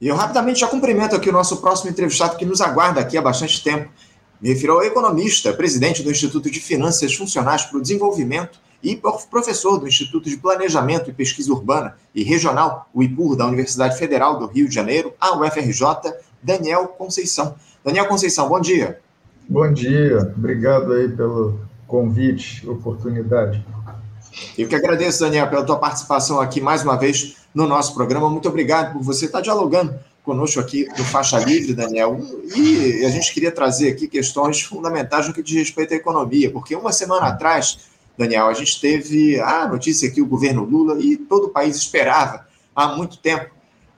E eu rapidamente já cumprimento aqui o nosso próximo entrevistado que nos aguarda aqui há bastante tempo. Me refiro ao economista, presidente do Instituto de Finanças Funcionais para o Desenvolvimento e professor do Instituto de Planejamento e Pesquisa Urbana e Regional, o IPUR, da Universidade Federal do Rio de Janeiro, a UFRJ, Daniel Conceição. Daniel Conceição, bom dia. Bom dia, obrigado aí pelo convite, oportunidade. Eu que agradeço, Daniel, pela tua participação aqui mais uma vez no nosso programa. Muito obrigado por você estar dialogando conosco aqui no Faixa Livre, Daniel. E a gente queria trazer aqui questões fundamentais no que diz respeito à economia, porque uma semana atrás, Daniel, a gente teve a notícia que o governo Lula e todo o país esperava há muito tempo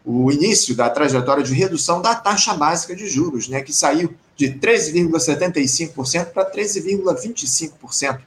o início da trajetória de redução da taxa básica de juros, né, que saiu de 13,75% para 13,25%.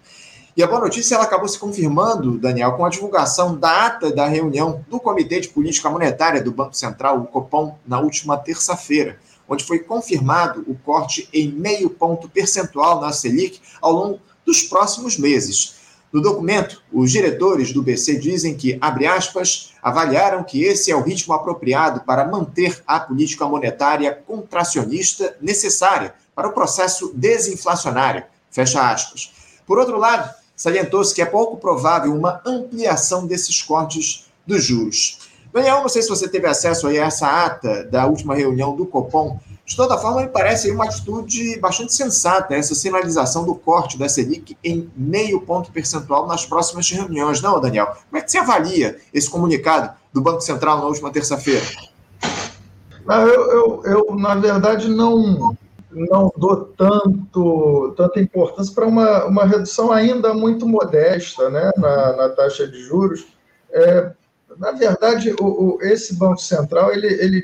E a boa notícia ela acabou se confirmando, Daniel, com a divulgação da ata da reunião do Comitê de Política Monetária do Banco Central, o Copom, na última terça-feira, onde foi confirmado o corte em meio ponto percentual na Selic ao longo dos próximos meses. No documento, os diretores do BC dizem que, abre aspas, avaliaram que esse é o ritmo apropriado para manter a política monetária contracionista necessária para o processo desinflacionário, fecha aspas. Por outro lado, salientou-se que é pouco provável uma ampliação desses cortes dos juros. Daniel, não sei se você teve acesso a essa ata da última reunião do Copom. De toda forma, me parece uma atitude bastante sensata essa sinalização do corte da Selic em meio ponto percentual nas próximas reuniões, não, Daniel? Como é que você avalia esse comunicado do Banco Central na última terça-feira? Eu, eu, eu, na verdade, não não dou tanto, tanta importância para uma, uma redução ainda muito modesta né, na, na taxa de juros. É, na verdade, o, o, esse Banco Central ele, ele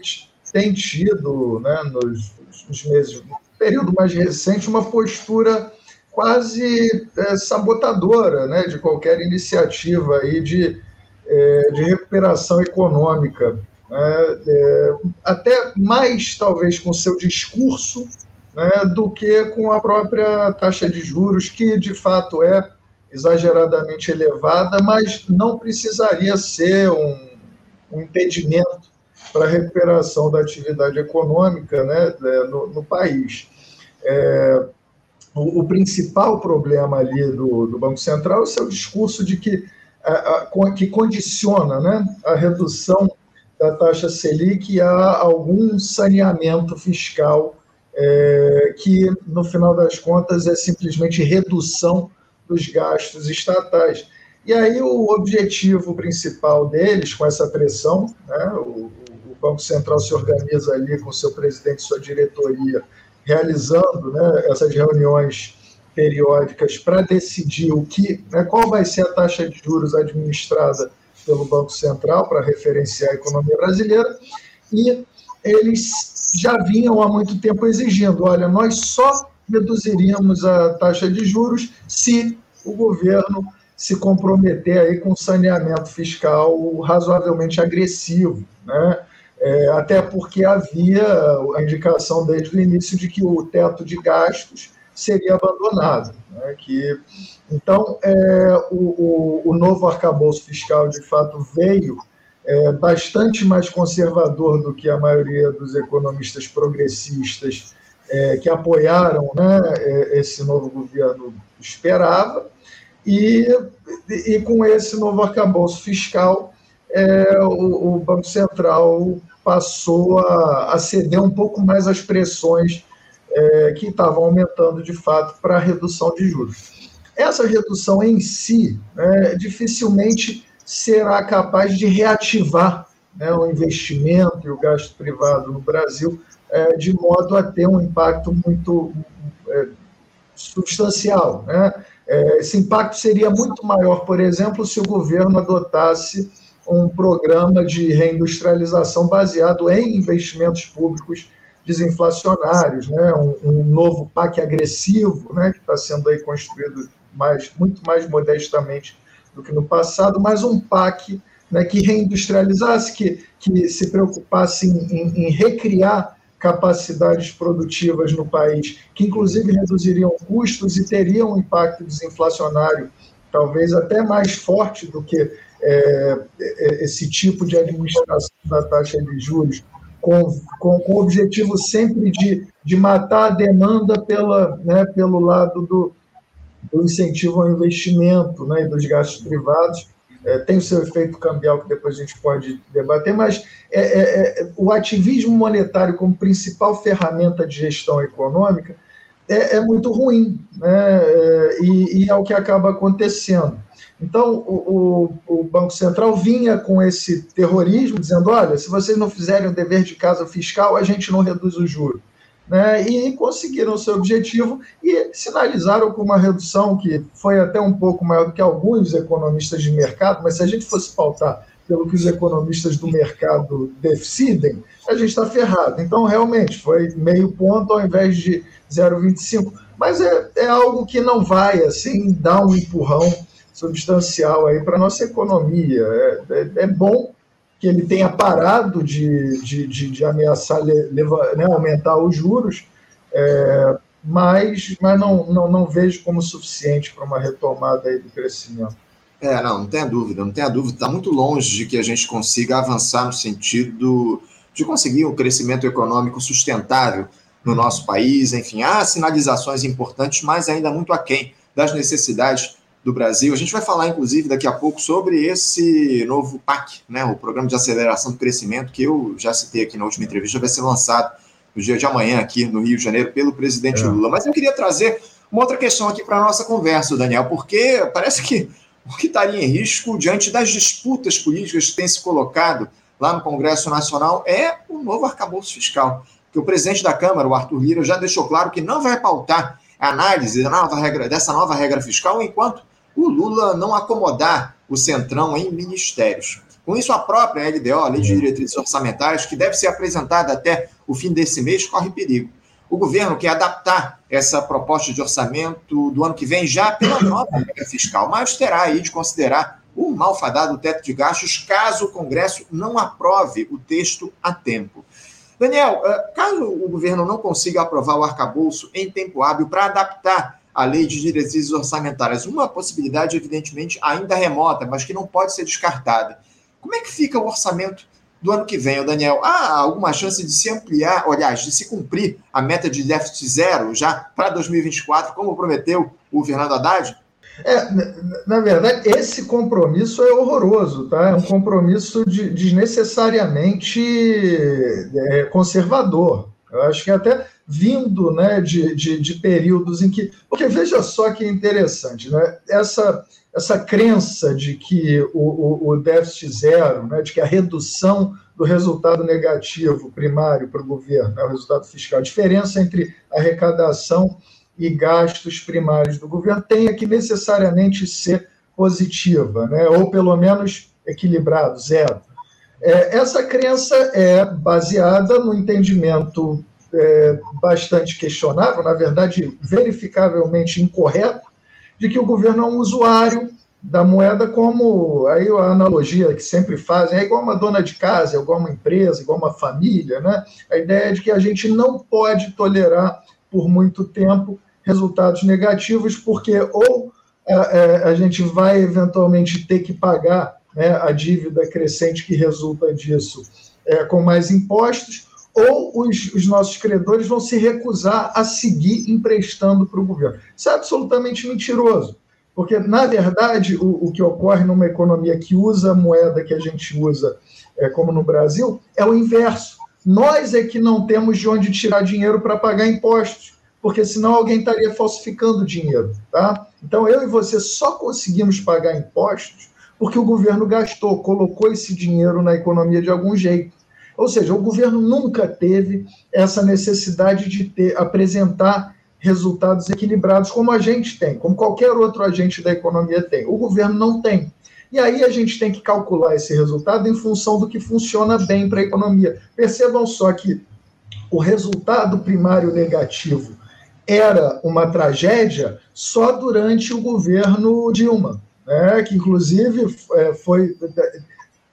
tem tido, né, nos, nos meses, no período mais recente, uma postura quase é, sabotadora né, de qualquer iniciativa aí de, é, de recuperação econômica. Né, é, até mais, talvez, com seu discurso né, do que com a própria taxa de juros, que de fato é exageradamente elevada, mas não precisaria ser um, um impedimento para a recuperação da atividade econômica né, é, no, no país. É, o, o, principal problema ali do, do, Banco Central é o seu discurso de que, a, a, que condiciona né, a redução da taxa Selic a algum saneamento fiscal é, que, no final das contas, é simplesmente redução dos gastos estatais. E aí o objetivo principal deles, com essa pressão, né, o, o Banco Central se organiza ali com seu presidente, sua diretoria, realizando né, essas reuniões periódicas para decidir o que, né, qual vai ser a taxa de juros administrada pelo Banco Central para referenciar a economia brasileira, e eles já vinham há muito tempo exigindo: olha, nós só reduziríamos a taxa de juros se o governo se comprometer aí com saneamento fiscal razoavelmente agressivo, né? É, até porque havia a indicação desde o início de que o teto de gastos seria abandonado. Né? Que, então, é, o, o, o novo arcabouço fiscal, de fato, veio é, bastante mais conservador do que a maioria dos economistas progressistas é, que apoiaram né, é, esse novo governo esperava, e, e com esse novo arcabouço fiscal, é, o, o, Banco Central passou a, a, ceder um pouco mais às pressões é, que estavam aumentando de fato para a redução de juros. Essa redução em si né, dificilmente será capaz de reativar né, o investimento e o gasto privado no Brasil, é, de modo a ter um impacto muito é, substancial. Né? É, esse impacto seria muito maior, por exemplo, se o governo adotasse um programa de reindustrialização baseado em investimentos públicos desinflacionários, né? um, um novo PAC agressivo, né? que está sendo aí construído mais, muito mais modestamente do que no passado, mas um PAC né, que reindustrializasse, que, que se preocupasse em, em, em recriar capacidades produtivas no país, que inclusive reduziriam custos e teriam um impacto desinflacionário, talvez até mais forte do que é, é esse tipo de administração da taxa de juros com, com, com, o objetivo sempre de, de matar a demanda pela, né, pelo lado do, do incentivo ao investimento né, dos gastos privados. É, tem o seu efeito cambial, que depois a gente pode debater, mas é, é, é o ativismo monetário como principal ferramenta de gestão econômica é, é muito ruim, né? É, e, e, é o que acaba acontecendo. Então, o, o, o, Banco Central vinha com esse terrorismo, dizendo: olha, se vocês não fizerem o dever de casa fiscal, a gente não reduz o juro. Né? E conseguiram seu objetivo e sinalizaram com uma redução que foi até um pouco maior do que alguns economistas de mercado, mas se a gente fosse pautar pelo que os economistas do mercado decidem, a gente está ferrado. Então, realmente, foi meio ponto ao invés de 0,25. Mas é, é algo que não vai assim dar um empurrão substancial aí para a nossa economia. É, é, é, bom que ele tenha parado de, de, de, de ameaçar né, aumentar os juros, é, mas, mas não, não, não vejo como suficiente para uma retomada aí do crescimento. É, não, não tenha dúvida, não tenha dúvida. Está muito longe de que a gente consiga avançar no sentido de conseguir um crescimento econômico sustentável no nosso país. Enfim, há sinalizações importantes, mas ainda muito aquém das necessidades do Brasil. A gente vai falar, inclusive, daqui a pouco sobre esse novo PAC, né, o Programa de Aceleração do Crescimento, que eu já citei aqui na última entrevista, vai ser lançado no dia de amanhã aqui no Rio de Janeiro pelo presidente é. Lula. Mas eu queria trazer uma outra questão aqui para a nossa conversa, Daniel, porque parece que o que estaria em risco diante das disputas políticas que têm se colocado lá no Congresso Nacional é o novo arcabouço fiscal que o presidente da Câmara, o Arthur Lira, já deixou claro que não vai pautar a análise nova regra, dessa nova regra fiscal enquanto o Lula não acomodar o Centrão em ministérios. Com isso, a própria LDO, a Lei de Diretrizes Orçamentárias, que deve ser apresentada até o fim desse mês, corre perigo. O governo quer adaptar essa proposta de orçamento do ano que vem já pela nova regra fiscal, mas terá aí de considerar o malfadado teto de gastos caso o Congresso não aprove o texto a tempo. Daniel, eh, caso o governo não consiga aprovar o arcabouço em tempo hábil para adaptar a lei de diretrizes orçamentárias, uma possibilidade, evidentemente, ainda remota, mas que não pode ser descartada. Como é que fica o orçamento do ano que vem, Daniel? Há alguma chance de se ampliar, aliás, de se cumprir a meta de déficit zero já para 2024, como prometeu o Fernando Haddad? É, na verdade, esse compromisso é horroroso, tá? É um compromisso de, desnecessariamente é, conservador. Eu acho que até vindo né, de, de, de, períodos em que. Porque veja só que interessante, né? Essa, essa crença de que o, o, o déficit zero, né, de que a redução do resultado negativo primário para o governo, né, o resultado fiscal, a diferença entre arrecadação e gastos primários do governo tenha que necessariamente ser positiva, né? ou pelo menos equilibrado, zero. É, essa crença é baseada no entendimento é, bastante questionável, na verdade, verificavelmente incorreto, de que o governo é um usuário da moeda como aí a analogia que sempre fazem é igual uma dona de casa, é igual uma empresa, igual uma família, né? A ideia é de que a gente não pode tolerar por muito tempo resultados negativos, porque ou a, é, é, a gente vai eventualmente ter que pagar né, a dívida crescente que resulta disso é, com mais impostos, ou os, os, nossos credores vão se recusar a seguir emprestando para o governo. Isso é absolutamente mentiroso, porque, na verdade, o, o, que ocorre numa economia que usa a moeda que a gente usa, é, como no Brasil, é o inverso. Nós é que não temos de onde tirar dinheiro para pagar impostos porque senão alguém estaria falsificando dinheiro. Tá? Então, eu e você só conseguimos pagar impostos porque o governo gastou, colocou esse dinheiro na economia de algum jeito. Ou seja, o governo nunca teve essa necessidade de ter, apresentar resultados equilibrados como a gente tem, como qualquer outro agente da economia tem. O governo não tem. E aí a gente tem que calcular esse resultado em função do que funciona bem para a economia. Percebam só que o resultado primário negativo era uma tragédia só durante o governo Dilma, né, que inclusive é, foi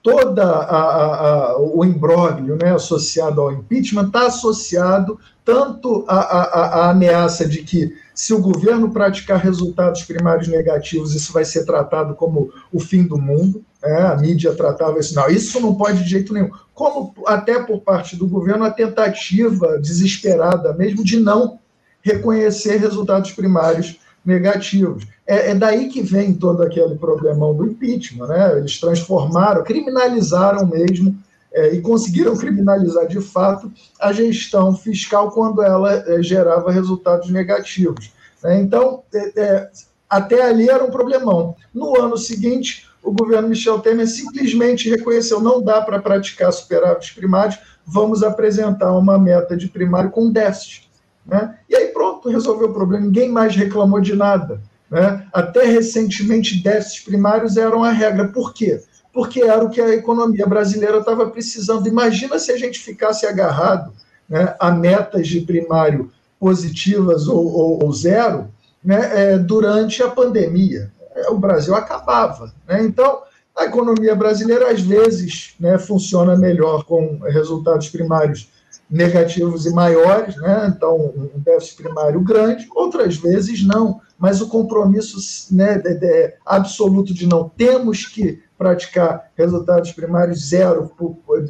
toda a, a, o imbróglio né, associado ao impeachment está associado tanto à ameaça de que se o governo praticar resultados primários negativos, isso vai ser tratado como o fim do mundo, né, a mídia tratava isso, não, isso não pode de jeito nenhum, como até por parte do governo a tentativa desesperada mesmo de não reconhecer resultados primários negativos. É, é, daí que vem todo aquele problemão do impeachment, né? Eles transformaram, criminalizaram mesmo é, e conseguiram criminalizar de fato a gestão fiscal quando ela é, gerava resultados negativos. Né? Então, é, é, até ali era um problemão. No ano seguinte, o governo Michel Temer simplesmente reconheceu: não dá para praticar superávites primários, vamos apresentar uma meta de primário com déficit. Né? E aí pronto, resolveu o problema, ninguém mais reclamou de nada. Né? Até recentemente, déficits primários eram a regra. Por quê? Porque era o que a economia brasileira estava precisando. Imagina se a gente ficasse agarrado né, a metas de primário positivas ou, ou, ou zero né, é, durante a pandemia. O Brasil acabava. Né? Então, a economia brasileira, às vezes, né, funciona melhor com resultados primários negativos e maiores, né? então um déficit primário grande, outras vezes não, mas o compromisso né, de, de, absoluto de não temos que praticar resultados primários zero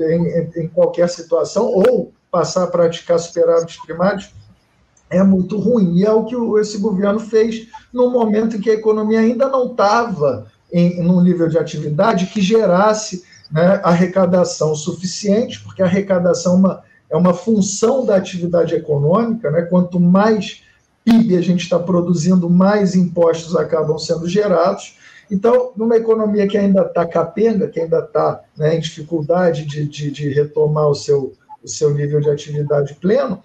em, em qualquer situação ou passar a praticar superávites primários é muito ruim. E é o que esse governo fez no momento em que a economia ainda não estava em, num nível de atividade que gerasse né, arrecadação suficiente, porque a arrecadação é uma, é uma função da atividade econômica, né? quanto mais PIB a gente está produzindo, mais impostos acabam sendo gerados. Então, numa economia que ainda está capenga, que ainda está né, em dificuldade de, de, de retomar o seu, o seu nível de atividade pleno,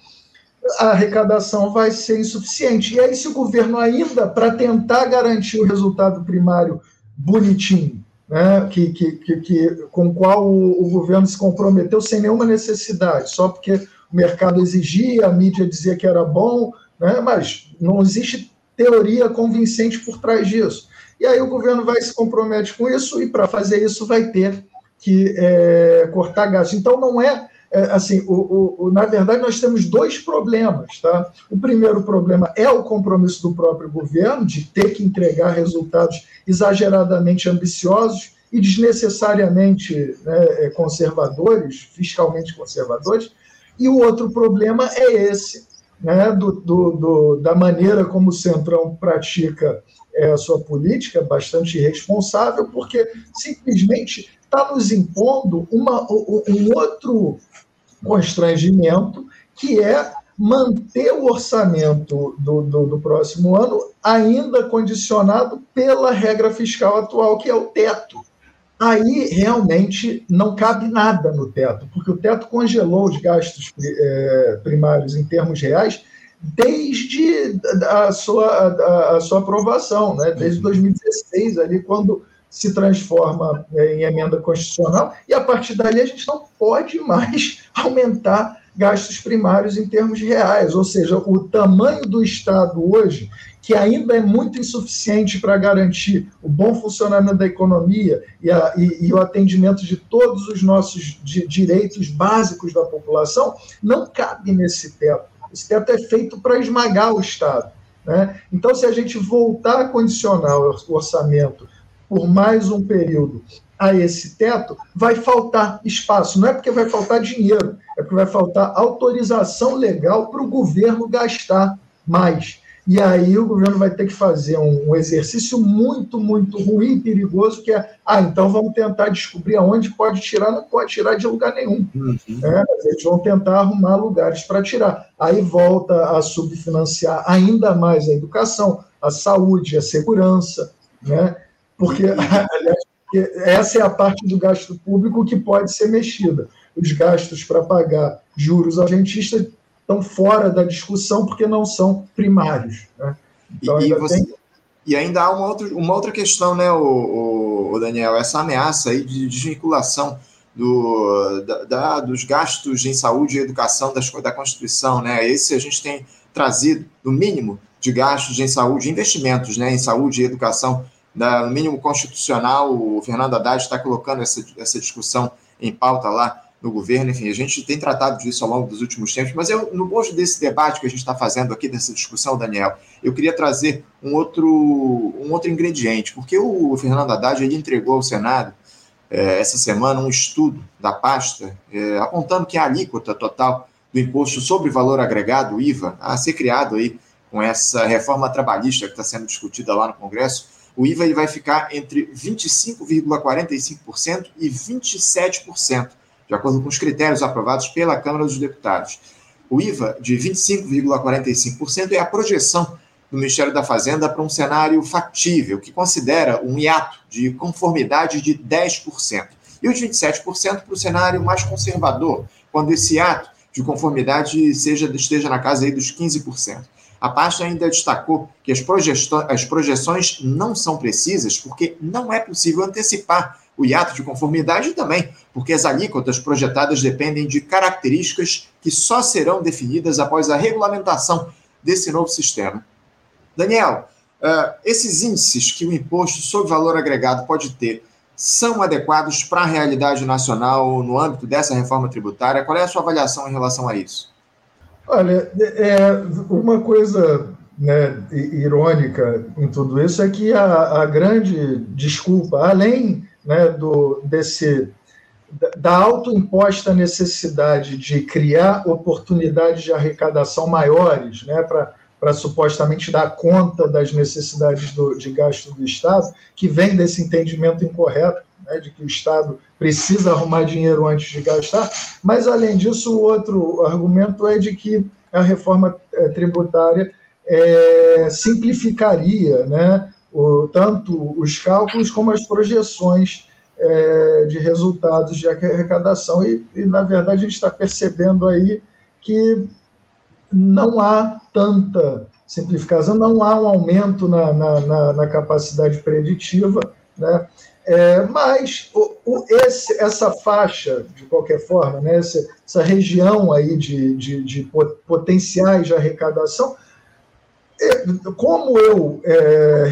a arrecadação vai ser insuficiente. E aí, se o governo ainda, para tentar garantir o resultado primário bonitinho, né, que, que, que, com o qual o, o, governo se comprometeu sem nenhuma necessidade, só porque o mercado exigia, a mídia dizia que era bom, né, mas não existe teoria convincente por trás disso. E aí o governo vai se compromete com isso e para fazer isso vai ter que é, cortar gastos. Então não é é, assim, o, o, na verdade, nós temos dois problemas. Tá? O primeiro problema é o compromisso do próprio governo de ter que entregar resultados exageradamente ambiciosos e desnecessariamente né, é, conservadores, fiscalmente conservadores. E o outro problema é esse, né, do, do, do, da maneira como o Centrão pratica é, a sua política, bastante irresponsável, porque simplesmente está nos impondo uma, um outro constrangimento, que é manter o orçamento do, do, do, próximo ano ainda condicionado pela regra fiscal atual, que é o teto. Aí realmente não cabe nada no teto, porque o teto congelou os gastos é, primários em termos reais desde a sua, a, a sua aprovação, né? desde 2016, ali, quando se transforma é, em emenda constitucional, e a partir dali a gente não pode mais aumentar gastos primários em termos reais, ou seja, o tamanho do Estado hoje, que ainda é muito insuficiente para garantir o bom funcionamento da economia e, a, e, e o atendimento de todos os nossos de, direitos básicos da população, não cabe nesse teto. Esse teto é feito para esmagar o Estado. Né? Então, se a gente voltar a condicionar o orçamento por mais um período a esse teto, vai faltar espaço. Não é porque vai faltar dinheiro, é porque vai faltar autorização legal para o governo gastar mais. E aí o governo vai ter que fazer um, exercício muito, muito ruim e perigoso, que é, ah, então vamos tentar descobrir aonde pode tirar, não pode tirar de lugar nenhum. Uhum. É, eles vão tentar arrumar lugares para tirar. Aí volta a subfinanciar ainda mais a educação, a saúde, a segurança, né? Porque, aliás, essa é a parte do gasto público que pode ser mexida. Os gastos para pagar juros ao estão fora da discussão porque não são primários. Né? Então, e, ainda você, tem... e, ainda há uma outra, uma outra questão, né, o, o Daniel, essa ameaça aí de desvinculação do, da, da, dos gastos em saúde e educação das, da Constituição. Né? Esse a gente tem trazido, no mínimo, de gastos em saúde, investimentos né, em saúde e educação no mínimo constitucional, o Fernando Haddad está colocando essa, essa discussão em pauta lá no governo, enfim, a gente tem tratado disso ao longo dos últimos tempos, mas eu, no bojo desse debate que a gente está fazendo aqui, dessa discussão, Daniel, eu queria trazer um outro, um outro ingrediente, porque o Fernando Haddad ele entregou ao Senado é, essa semana um estudo da pasta é, apontando que a alíquota total do imposto sobre valor agregado, o IVA, a ser criado aí com essa reforma trabalhista que está sendo discutida lá no Congresso, o IVA ele vai ficar entre 25,45% e 27%, de acordo com os critérios aprovados pela Câmara dos Deputados. O IVA de 25,45% é a projeção do Ministério da Fazenda para um cenário factível, que considera um hiato de conformidade de 10%. E os 27% para o cenário mais conservador, quando esse hiato de conformidade seja, esteja na casa aí dos 15%. A pasta ainda destacou que as, as projeções não são precisas porque não é possível antecipar o hiato de conformidade também porque as alíquotas projetadas dependem de características que só serão definidas após a regulamentação desse novo sistema. Daniel, uh, esses índices que o imposto sobre valor agregado pode ter são adequados para a realidade nacional no âmbito dessa reforma tributária? Qual é a sua avaliação em relação a isso? Olha, é, uma coisa né, irônica em tudo isso é que a, a grande desculpa, além né, do, desse da autoimposta necessidade de criar oportunidades de arrecadação maiores, né, para para supostamente dar conta das necessidades do, de gasto do Estado, que vem desse entendimento incorreto, né, de que o Estado precisa arrumar dinheiro antes de gastar. Mas, além disso, o outro argumento é de que a reforma eh, tributária é, simplificaria né, o, tanto os cálculos como as projeções é, de resultados de arrecadação. E, e, na verdade, a gente está percebendo aí que não há tanta simplificação, não há um aumento na, na, na, na capacidade preditiva, né? É, mas o, o, esse, essa faixa, de qualquer forma, né, essa, essa região aí de, de, de, potenciais de arrecadação, é, como eu é,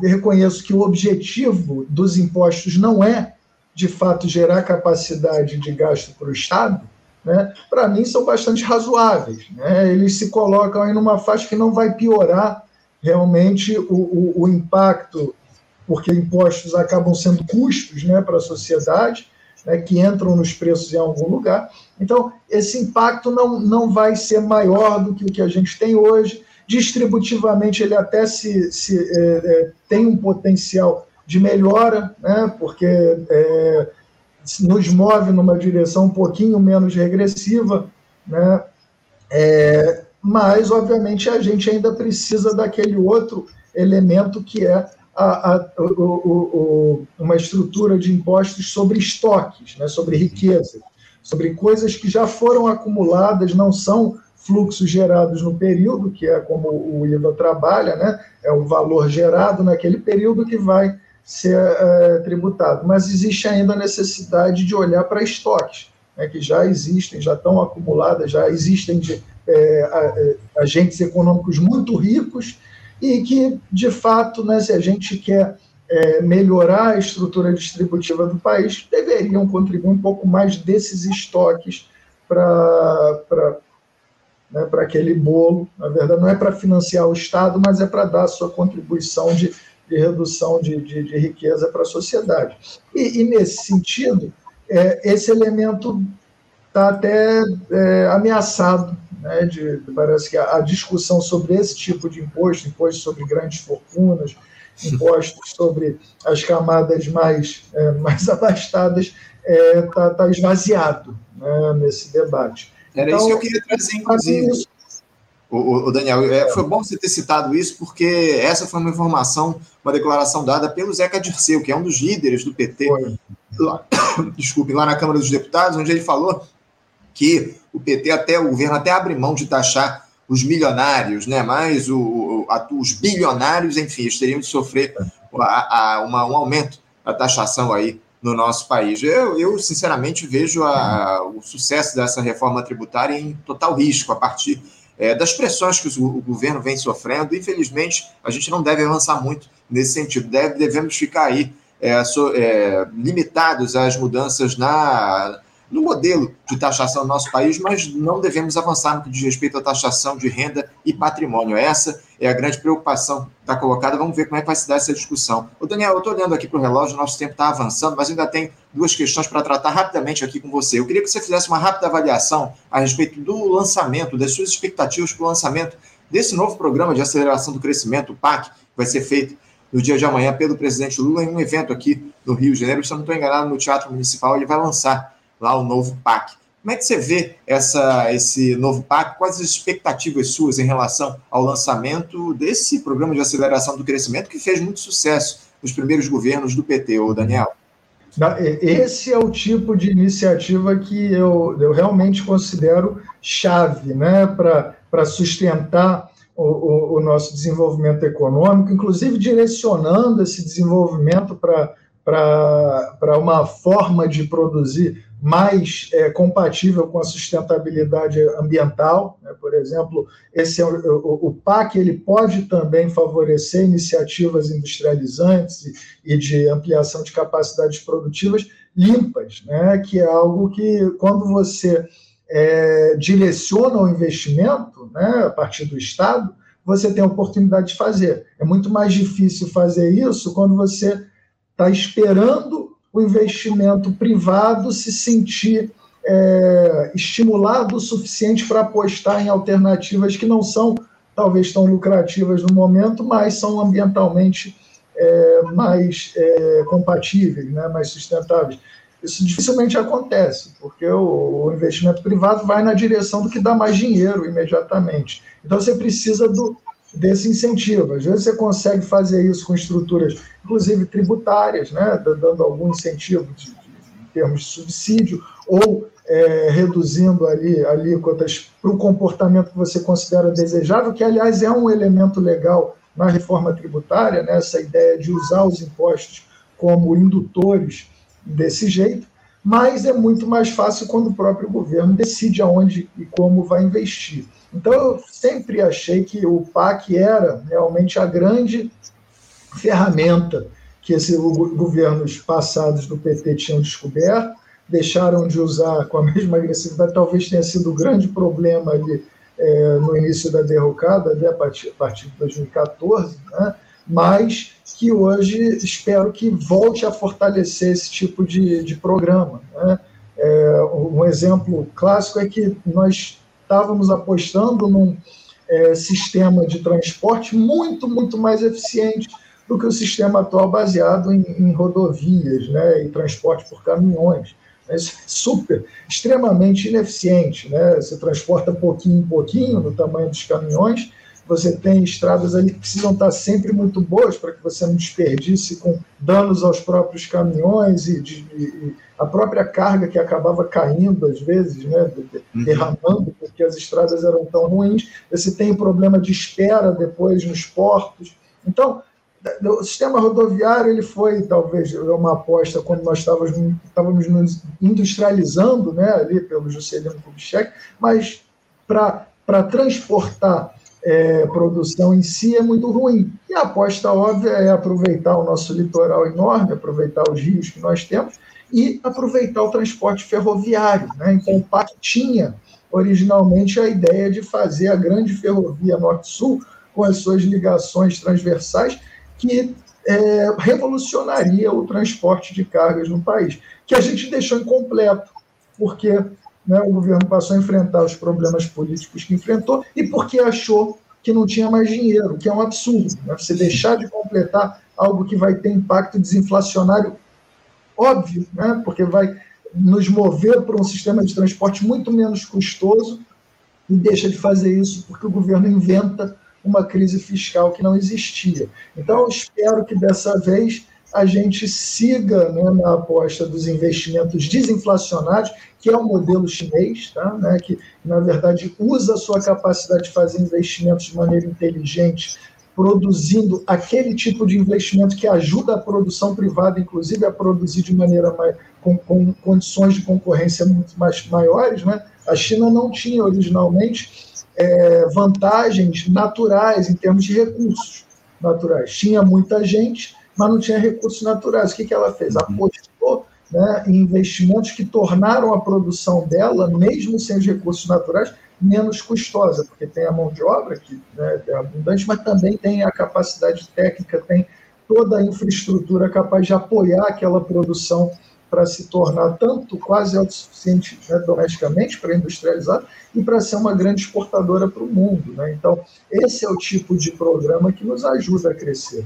reconheço que o objetivo dos impostos não é, de fato, gerar capacidade de gasto para o Estado, né, para mim são bastante razoáveis. Né? Eles se colocam aí numa faixa que não vai piorar realmente o, o, o impacto, porque impostos acabam sendo custos né, para a sociedade, né, que entram nos preços em algum lugar. Então, esse impacto não, não vai ser maior do que o que a gente tem hoje. Distributivamente, ele até se, se é, é, tem um potencial de melhora, né, porque é, nos move numa direção um pouquinho menos regressiva, né? É, mas, obviamente, a gente ainda precisa daquele outro elemento que é a, a, o, o, uma estrutura de impostos sobre estoques, né? sobre riqueza, sobre coisas que já foram acumuladas, não são fluxos gerados no período, que é como o IVA trabalha, né? é o valor gerado naquele período que vai ser é, tributado. Mas existe ainda a necessidade de olhar para estoques, né, que já existem, já estão acumuladas, já existem de, é, é, agentes econômicos muito ricos e que, de fato, né, se a gente quer é, melhorar a estrutura distributiva do país, deveriam contribuir um pouco mais desses estoques para né, aquele bolo. Na verdade, não é para financiar o Estado, mas é para dar a sua contribuição de de redução de, de, de riqueza para a sociedade. E, e, nesse sentido, é, esse elemento está até é, ameaçado. Né, de, parece que a, a, discussão sobre esse tipo de imposto, imposto sobre grandes fortunas, impostos sobre as camadas mais, é, mais abastadas, está é, tá, esvaziado né, nesse debate. Era então, isso que eu queria trazer, inclusive. Isso, o, o Daniel, é, foi bom você ter citado isso, porque essa foi uma informação, uma declaração dada pelo Zeca Dirceu, que é um dos líderes do PT, lá, desculpe, lá na Câmara dos Deputados, onde ele falou que o PT, até o governo, até abre mão de taxar os milionários, né? mas o, a, os bilionários, enfim, eles teriam de sofrer a, a, uma, um aumento da taxação aí no nosso país. Eu, eu sinceramente, vejo a, o sucesso dessa reforma tributária em total risco a partir é, das pressões que o, o, governo vem sofrendo. Infelizmente, a gente não deve avançar muito nesse sentido. Deve, devemos ficar aí é, so, é, limitados às mudanças na, no modelo de taxação do nosso país, mas não devemos avançar no que diz respeito à taxação de renda e patrimônio. Essa é a grande preocupação que está colocada. Vamos ver como é que vai se dar essa discussão. O Daniel, eu estou olhando aqui para o relógio, nosso tempo está avançando, mas ainda tem duas questões para tratar rapidamente aqui com você. Eu queria que você fizesse uma rápida avaliação a respeito do lançamento, das suas expectativas para o lançamento desse novo programa de aceleração do crescimento, o PAC, que vai ser feito no dia de amanhã pelo presidente Lula em um evento aqui no Rio de Janeiro. Se eu não estou enganado, no Teatro Municipal, ele vai lançar lá o novo PAC. Como é que você vê essa, esse novo PAC? Quais as expectativas suas em relação ao lançamento desse programa de aceleração do crescimento que fez muito sucesso nos primeiros governos do PT, ô Daniel? Esse é o tipo de iniciativa que eu, eu realmente considero chave né, para sustentar o, o, o, nosso desenvolvimento econômico, inclusive direcionando esse desenvolvimento para uma forma de produzir mais é, compatível com a sustentabilidade ambiental. Né? Por exemplo, esse é o, o, PAC ele pode também favorecer iniciativas industrializantes e, e de ampliação de capacidades produtivas limpas, né? que é algo que, quando você é, direciona o investimento né, a partir do Estado, você tem a oportunidade de fazer. É muito mais difícil fazer isso quando você está esperando o investimento privado se sentir é, estimulado o suficiente para apostar em alternativas que não são talvez tão lucrativas no momento, mas são ambientalmente é, mais é, compatíveis, né, mais sustentáveis. Isso dificilmente acontece, porque o, investimento privado vai na direção do que dá mais dinheiro imediatamente. Então você precisa do, desse incentivo. Às vezes você consegue fazer isso com estruturas, inclusive tributárias, né, dando algum incentivo de, de, em termos de subsídio, ou é, reduzindo ali alíquotas para o comportamento que você considera desejável, que, aliás, é um elemento legal na reforma tributária, né, essa ideia de usar os impostos como indutores desse jeito, mas é muito mais fácil quando o próprio governo decide aonde e como vai investir. Então, eu sempre achei que o PAC era realmente a grande ferramenta que esses governos passados do PT tinham descoberto, deixaram de usar com a mesma agressividade, talvez tenha sido o grande problema ali é, no início da derrocada, né, a, partir, a partir de 2014, né, mas que hoje espero que volte a fortalecer esse tipo de, de programa. Né. É, um exemplo clássico é que nós estávamos apostando num é, sistema de transporte muito, muito mais eficiente do que o sistema atual baseado em, em rodovias né, e transporte por caminhões. É super, extremamente ineficiente. Né? Você transporta pouquinho em pouquinho no tamanho dos caminhões, você tem estradas ali que precisam estar sempre muito boas para que você não desperdice com danos aos próprios caminhões e, de, e, a própria carga que acabava caindo às vezes, né, uhum. derramando, porque as estradas eram tão ruins. Você tem problema de espera depois nos portos. Então, o sistema rodoviário ele foi talvez uma aposta quando nós estávamos, estávamos nos industrializando, né, ali pelo Juscelino Kubitschek, mas para transportar é, produção em si é muito ruim. E a aposta óbvia é aproveitar o nosso litoral enorme, aproveitar os rios que nós temos e aproveitar o transporte ferroviário. Né? Então, o PAC tinha originalmente a ideia de fazer a grande ferrovia Norte-Sul com as suas ligações transversais, que é, revolucionaria o transporte de cargas no país, que a gente deixou incompleto, porque né, o governo passou a enfrentar os problemas políticos que enfrentou e porque achou que não tinha mais dinheiro, que é um absurdo. Né? Você deixar de completar algo que vai ter impacto desinflacionário óbvio, né? porque vai nos mover para um sistema de transporte muito menos custoso e deixa de fazer isso porque o governo inventa uma crise fiscal que não existia. Então, eu espero que dessa vez a gente siga né, na aposta dos investimentos desinflacionários, que é o modelo chinês, tá? né, que, na verdade, usa a sua capacidade de fazer investimentos de maneira inteligente produzindo aquele tipo de investimento que ajuda a produção privada, inclusive, a produzir de maneira mais, com, com condições de concorrência muito mais maiores. Né? A China não tinha originalmente é, vantagens naturais em termos de recursos naturais. Tinha muita gente, mas não tinha recursos naturais. O que, que ela fez? Apostou né, em investimentos que tornaram a produção dela, mesmo sem os recursos naturais, menos custosa, porque tem a mão de obra que né, é abundante, mas também tem a capacidade técnica, tem toda a infraestrutura capaz de apoiar aquela produção para se tornar tanto quase autossuficiente né, domesticamente para industrializar e para ser uma grande exportadora para o mundo. Né? Então, esse é o tipo de programa que nos ajuda a crescer.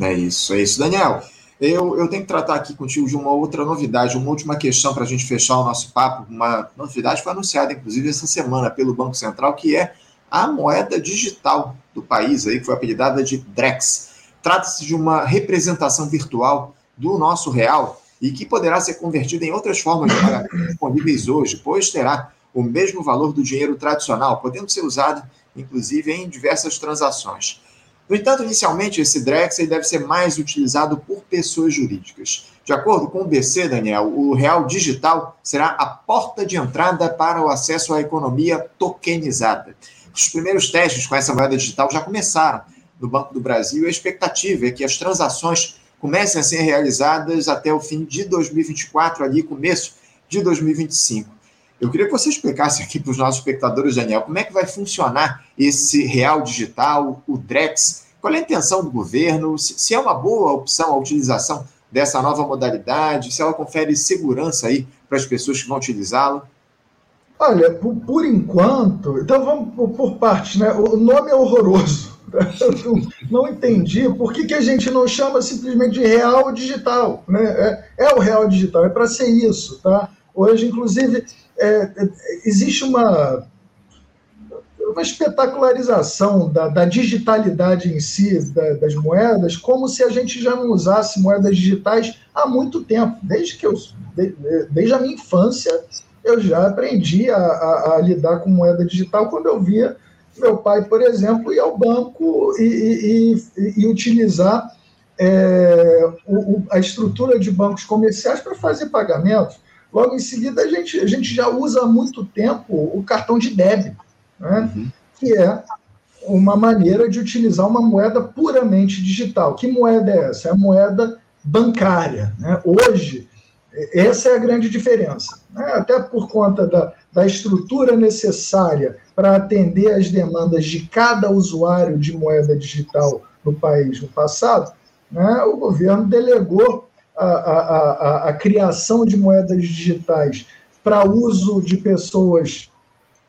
É isso, é isso. Daniel, eu, eu tenho que tratar aqui contigo de uma outra novidade, uma última questão para a gente fechar o nosso papo. Uma novidade foi anunciada, inclusive, essa semana pelo Banco Central, que é a moeda digital do país, aí, que foi apelidada de DREX. Trata-se de uma representação virtual do nosso real e que poderá ser convertida em outras formas de pagamento disponíveis hoje, pois terá o mesmo valor do dinheiro tradicional, podendo ser usado, inclusive, em diversas transações. No entanto, inicialmente, esse Drex deve ser mais utilizado por pessoas jurídicas. De acordo com o BC, Daniel, o real digital será a porta de entrada para o acesso à economia tokenizada. Os primeiros testes com essa moeda digital já começaram no Banco do Brasil e a expectativa é que as transações comecem a ser realizadas até o fim de 2024, ali começo de 2025. Eu queria que você explicasse aqui para os nossos espectadores, Daniel, como é que vai funcionar esse real digital, o DREX, qual é a intenção do governo, se é uma boa opção a utilização dessa nova modalidade, se ela confere segurança aí para as pessoas que vão utilizá-lo. Olha, por, por, enquanto, então vamos por, por partes, né? O nome é horroroso. Eu não entendi por que, que a gente não chama simplesmente de real digital. Né? É, é o real digital, é para ser isso. Tá? Hoje, inclusive, é, é, existe uma, uma espetacularização da, da digitalidade em si, da, das moedas, como se a gente já não usasse moedas digitais há muito tempo. Desde, que eu, de, desde a minha infância, eu já aprendi a, a, a lidar com moeda digital quando eu via meu pai, por exemplo, ir ao banco e, e, e, e utilizar é, o, a estrutura de bancos comerciais para fazer pagamentos. Logo em seguida, a gente, a gente já usa há muito tempo o cartão de débito, né? Uhum. que é uma maneira de utilizar uma moeda puramente digital. Que moeda é essa? É a moeda bancária. Né? Hoje, essa é a grande diferença. Né? Até por conta da, da estrutura necessária para atender às demandas de cada usuário de moeda digital no país no passado, né, o governo delegou a, a, a, a criação de moedas digitais para uso de pessoas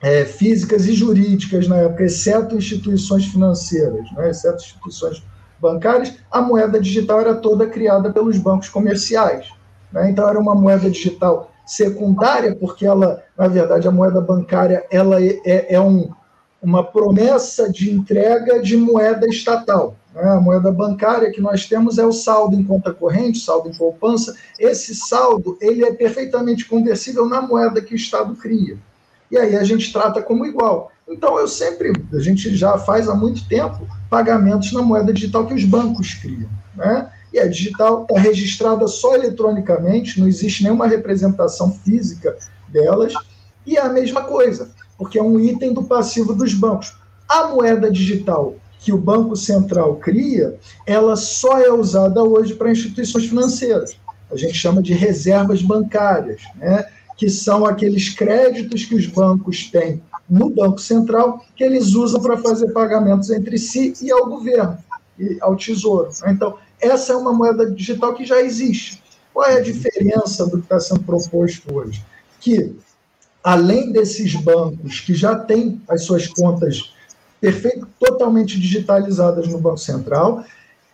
é, físicas e jurídicas na época, exceto instituições financeiras, né, exceto instituições bancárias, a moeda digital era toda criada pelos bancos comerciais. Né, então, era uma moeda digital secundária, porque ela, na verdade, a moeda bancária ela é, é, é um, uma promessa de entrega de moeda estatal. Né? A moeda bancária que nós temos é o saldo em conta corrente, saldo em poupança. Esse saldo ele é perfeitamente conversível na moeda que o Estado cria. E aí a gente trata como igual. Então eu sempre, a gente já faz há muito tempo pagamentos na moeda digital que os bancos criam. Né? E a digital está registrada só eletronicamente, não existe nenhuma representação física delas. E é a mesma coisa, porque é um item do passivo dos bancos. A moeda digital que o Banco Central cria, ela só é usada hoje para instituições financeiras. A gente chama de reservas bancárias, né? que são aqueles créditos que os bancos têm no Banco Central, que eles usam para fazer pagamentos entre si e ao governo, e ao Tesouro. Então, essa é uma moeda digital que já existe. Qual é a diferença do que está sendo proposto hoje? Que, além desses bancos que já têm as suas contas perfeito, totalmente digitalizadas no Banco Central,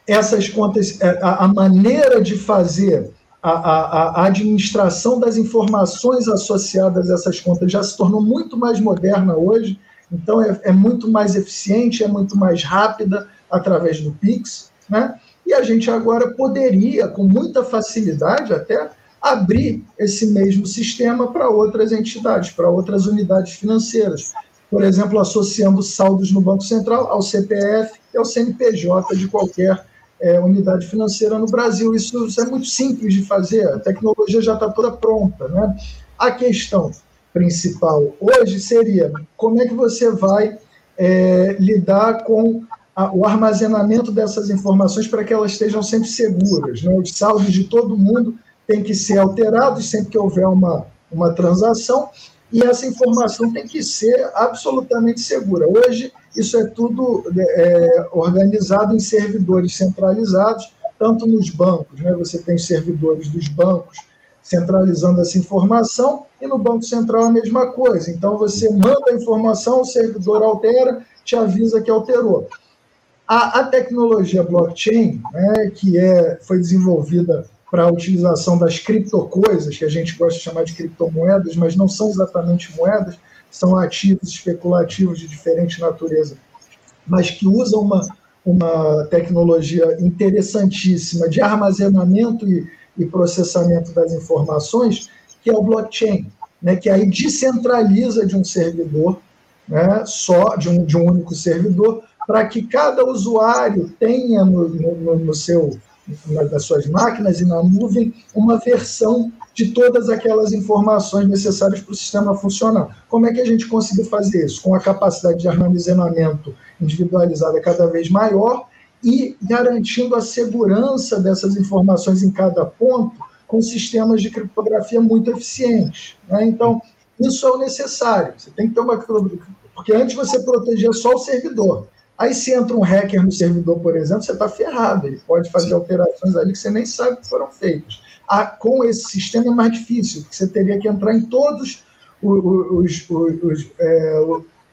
essas contas, é, a, a maneira de fazer a, a, a, administração das informações associadas a essas contas já se tornou muito mais moderna hoje, então é, é muito mais eficiente, é muito mais rápida através do Pix, né? E a gente agora poderia, com muita facilidade até, abrir esse mesmo sistema para outras entidades, para outras unidades financeiras. Por exemplo, associando saldos no Banco Central ao CPF e ao CNPJ de qualquer é, unidade financeira no Brasil. Isso, isso, é muito simples de fazer, a tecnologia já está toda pronta. Né? A questão principal hoje seria como é que você vai é, lidar com a, o armazenamento dessas informações para que elas estejam sempre seguras. Né? Os saldos de todo mundo têm que ser alterados sempre que houver uma, uma transação, e essa informação tem que ser absolutamente segura. Hoje, isso é tudo é, organizado em servidores centralizados, tanto nos bancos, né? você tem servidores dos bancos centralizando essa informação, e no Banco Central a mesma coisa. Então, você manda a informação, o servidor altera, te avisa que alterou. A, a tecnologia blockchain, né, que é, foi desenvolvida para a utilização das criptocoisas, que a gente gosta de chamar de criptomoedas, mas não são exatamente moedas, são ativos especulativos de diferente natureza, mas que usam uma, uma tecnologia interessantíssima de armazenamento e, e processamento das informações, que é o blockchain, né, que aí descentraliza de um servidor, né, só de um, de um único servidor, para que cada usuário tenha no, no, no seu nas suas máquinas e na nuvem uma versão de todas aquelas informações necessárias para o sistema funcionar. Como é que a gente conseguiu fazer isso? Com a capacidade de armazenamento individualizada cada vez maior e garantindo a segurança dessas informações em cada ponto com sistemas de criptografia muito eficientes. Né? Então, isso é o necessário. Você tem que ter uma. Porque antes você protegia só o servidor. Aí se entra um hacker no servidor, por exemplo, você está ferrado. Ele pode fazer Sim. alterações ali que você nem sabe que foram feitas. Ah, com esse sistema é mais difícil, porque você teria que entrar em todos os, os, os, é,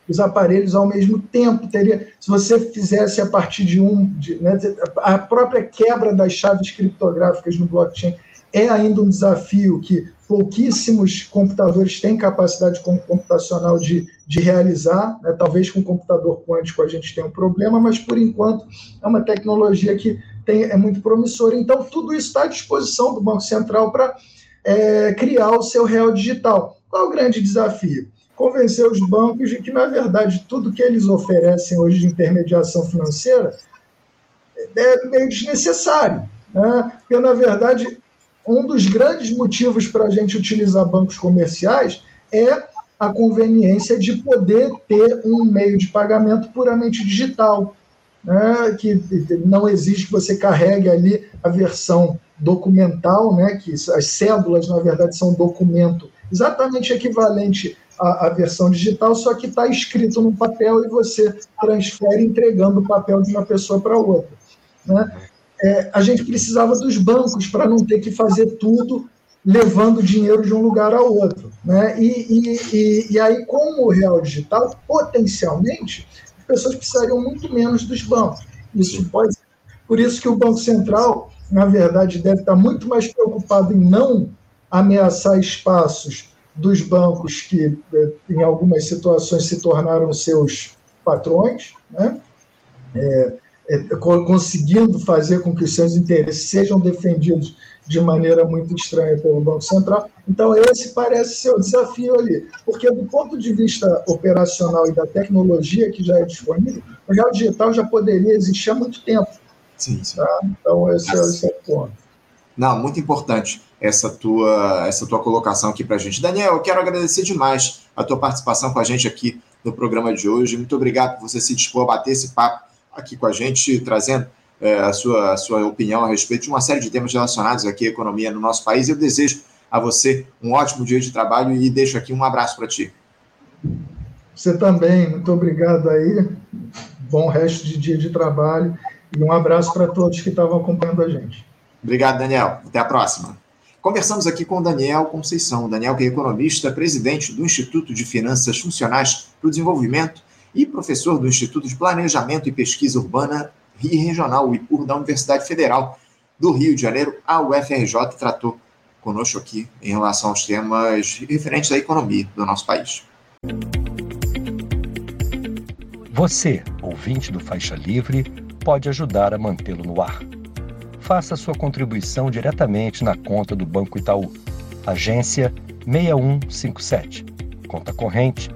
os aparelhos ao mesmo tempo. Teria, se você fizesse a partir de um. De, né, a própria quebra das chaves criptográficas no blockchain é ainda um desafio que pouquíssimos computadores têm capacidade computacional de, de realizar. Né? Talvez com computador quântico a gente tenha um problema, mas por enquanto é uma tecnologia que tem, é muito promissora. Então, tudo isso está à disposição do Banco Central para é, criar o seu real digital. Qual é o grande desafio? Convencer os bancos de que, na verdade, tudo que eles oferecem hoje de intermediação financeira é meio desnecessário. Né? Porque, na verdade, um dos grandes motivos para a gente utilizar bancos comerciais é a conveniência de poder ter um meio de pagamento puramente digital, né, que não exige que você carregue ali a versão documental, né, que as cédulas, na verdade, são documento exatamente equivalente à, à versão digital, só que está escrito no papel e você transfere entregando o papel de uma pessoa para outra. Né? É, a gente precisava dos bancos para não ter que fazer tudo levando dinheiro de um lugar ao outro. Né? E, e, e, aí, com o real digital, potencialmente, as pessoas precisariam muito menos dos bancos. Isso pode por isso que o Banco Central, na verdade, deve estar muito mais preocupado em não ameaçar espaços dos bancos que, é, em algumas situações, se tornaram seus patrões, né? É, é, conseguindo fazer com que os seus interesses sejam defendidos de maneira muito estranha pelo Banco Central. Então, esse parece ser o desafio ali, porque do ponto de vista operacional e da tecnologia que já é disponível, o real digital já poderia existir há muito tempo. Sim, sim. Tá? Então, esse, é, esse é o ponto. Não, muito importante essa tua, essa tua colocação aqui para a gente. Daniel, eu quero agradecer demais a tua participação com a gente aqui no programa de hoje. Muito obrigado por você se dispor a bater esse papo aqui com a gente, trazendo é, a, sua, a sua opinião a respeito de uma série de temas relacionados aqui à economia no nosso país. Eu desejo a você um ótimo dia de trabalho e deixo aqui um abraço para ti. Você também, muito obrigado aí. Bom resto de dia de trabalho e um abraço para todos que estavam acompanhando a gente. Obrigado, Daniel. Até a próxima. Conversamos aqui com Daniel Conceição. Daniel, que é economista, presidente do Instituto de Finanças Funcionais para o Desenvolvimento e professor do Instituto de Planejamento e Pesquisa Urbana e Regional, o IPUR, da Universidade Federal do Rio de Janeiro, a UFRJ, tratou conosco aqui em relação aos temas referentes à economia do nosso país. Você, ouvinte do Faixa Livre, pode ajudar a mantê-lo no ar. Faça sua contribuição diretamente na conta do Banco Itaú, agência 6157, conta corrente